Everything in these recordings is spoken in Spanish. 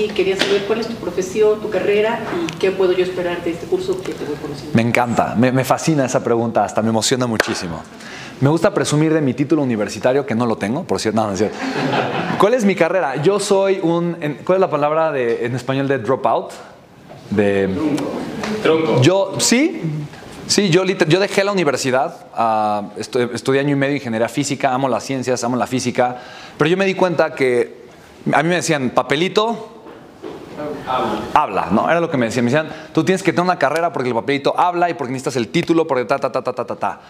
Y quería saber cuál es tu profesión, tu carrera y qué puedo yo esperar de este curso que te voy conociendo. Me encanta, me, me fascina esa pregunta, hasta me emociona muchísimo. Me gusta presumir de mi título universitario, que no lo tengo, por cierto. No, no es cierto. ¿Cuál es mi carrera? Yo soy un... ¿Cuál es la palabra de, en español de dropout? De... Tronco. Yo, sí, sí, yo, yo dejé la universidad, estu- estudié año y medio ingeniería física, amo las ciencias, amo la física, pero yo me di cuenta que a mí me decían, papelito, habla, ¿no? Era lo que me decían. Me decían, tú tienes que tener una carrera porque el papelito habla y porque necesitas el título, porque ta, ta, ta, ta, ta, ta.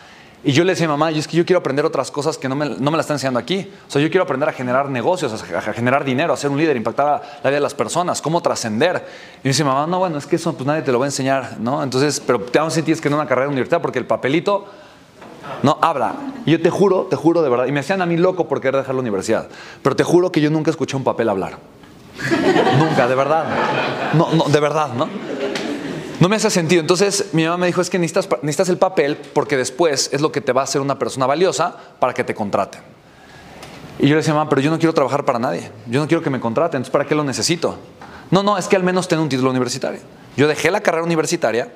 Y yo le decía mamá, yo es que yo quiero aprender otras cosas que no me, no me las están enseñando aquí. O sea, yo quiero aprender a generar negocios, a, generar dinero, a ser un líder, impactar a la vida de las personas, cómo trascender. Y me dice, mamá, no, bueno, es que eso pues nadie te lo va a enseñar, ¿no? Entonces, pero te vamos a tienes que tener una carrera universitaria porque el papelito no habla. Y yo te juro, te juro de verdad, y me hacían a mí loco por querer dejar la universidad, pero te juro que yo nunca escuché un papel hablar. Nunca, de verdad. No, no, de verdad, ¿no? No me hace sentido. Entonces mi mamá me dijo, es que necesitas, necesitas el papel porque después es lo que te va a hacer una persona valiosa para que te contraten. Y yo le decía, mamá, pero yo no quiero trabajar para nadie. Yo no quiero que me contraten. Entonces, ¿para qué lo necesito? No, no, es que al menos tenga un título universitario. Yo dejé la carrera universitaria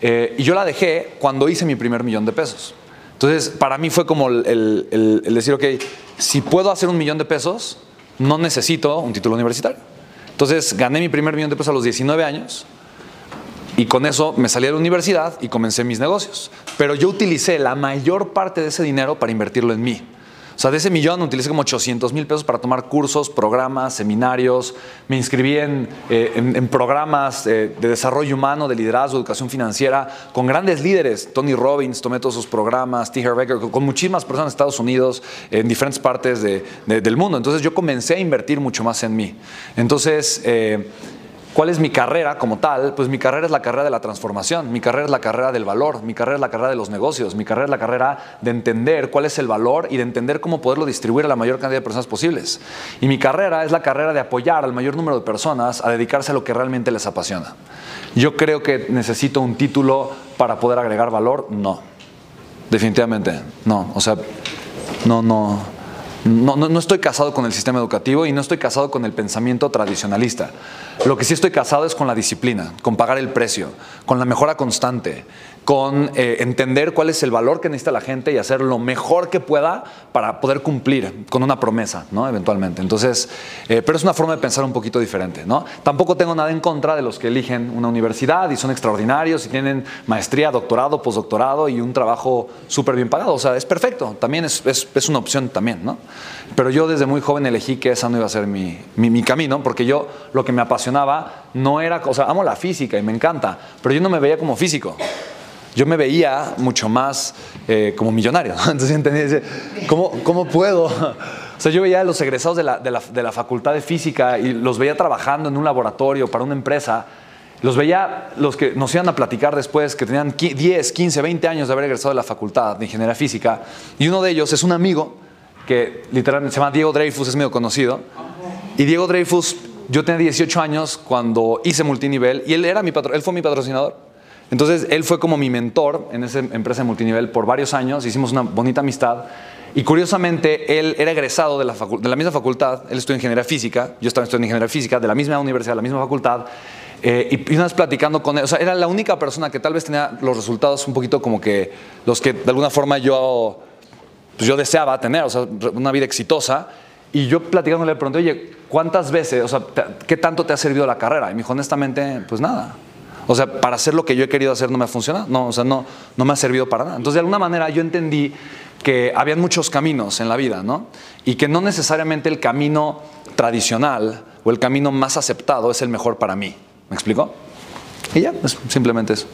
eh, y yo la dejé cuando hice mi primer millón de pesos. Entonces, para mí fue como el- el- el decir, ok, si puedo hacer un millón de pesos, no necesito un título universitario. Entonces, gané mi primer millón de pesos a los 19 años. Y con eso me salí de la universidad y comencé mis negocios. Pero yo utilicé la mayor parte de ese dinero para invertirlo en mí. O sea, de ese millón utilicé como 800 mil pesos para tomar cursos, programas, seminarios. Me inscribí en, eh, en- programas eh, de desarrollo humano, de liderazgo, educación financiera, con grandes líderes. Tony Robbins, tomé todos sus programas, T. Eker, con, con muchísimas personas en Estados Unidos, en diferentes partes de- del mundo. Entonces yo comencé a invertir mucho más en mí. Entonces... eh, ¿Cuál es mi carrera como tal? Pues mi carrera es la carrera de la transformación, mi carrera es la carrera del valor, mi carrera es la carrera de los negocios, mi carrera es la carrera de entender cuál es el valor y de entender cómo poderlo distribuir a la mayor cantidad de personas posibles. Y mi carrera es la carrera de apoyar al mayor número de personas a dedicarse a lo que realmente les apasiona. Yo creo que necesito un título para poder agregar valor, no. Definitivamente, no. O sea, no, no, no, no, no estoy casado con el sistema educativo y no estoy casado con el pensamiento tradicionalista. Lo que sí estoy casado es con la disciplina, con pagar el precio, con la mejora constante, con eh, entender cuál es el valor que necesita la gente y hacer lo mejor que pueda para poder cumplir con una promesa, ¿no? Eventualmente. Entonces, eh, pero es una forma de pensar un poquito diferente, ¿no? Tampoco tengo nada en contra de los que eligen una universidad y son extraordinarios y tienen maestría, doctorado, postdoctorado y un trabajo súper bien pagado. O sea, es perfecto. También es, es- es una opción también, ¿no? Pero yo desde muy joven elegí que esa no iba a ser mi, mi, mi camino porque yo lo que me apasionaba no era, o sea, amo la física y me encanta, pero yo no me veía como físico yo me veía mucho más eh, como millonario. Entonces entendí, ¿cómo, ¿cómo puedo? O sea, yo veía a los egresados de la, de, la, de la Facultad de Física y los veía trabajando en un laboratorio para una empresa. Los veía los que nos iban a platicar después, que tenían qui- 10, 15, 20 años de haber egresado de la Facultad de Ingeniería Física. Y uno de ellos es un amigo que literalmente se llama Diego Dreyfus, es medio conocido. Y Diego Dreyfus, yo tenía 18 años cuando hice multinivel y él, era mi patro- él fue mi patrocinador. Entonces, él fue como mi mentor en esa empresa de multinivel por varios años, hicimos una bonita amistad. Y curiosamente, él era egresado de la, de la misma facultad, él estudió ingeniería física, yo estaba estudiando ingeniería física, de la misma universidad, de la misma facultad, eh, y una vez platicando con él, o sea, era la única persona que tal vez tenía los resultados un poquito como que los que de alguna forma yo, pues yo deseaba tener, o sea, una vida exitosa. Y yo platicándole le pregunté, oye, ¿cuántas veces, o sea, qué tanto te ha servido la carrera? Y me dijo, honestamente, pues nada. O sea, para hacer lo que yo he querido hacer no me ha funcionado, no, o sea, no, no me ha servido para nada. Entonces, de alguna manera yo entendí que habían muchos caminos en la vida, ¿no? Y que no necesariamente el camino tradicional o el camino más aceptado es el mejor para mí. ¿Me explico? Y ya, es simplemente eso.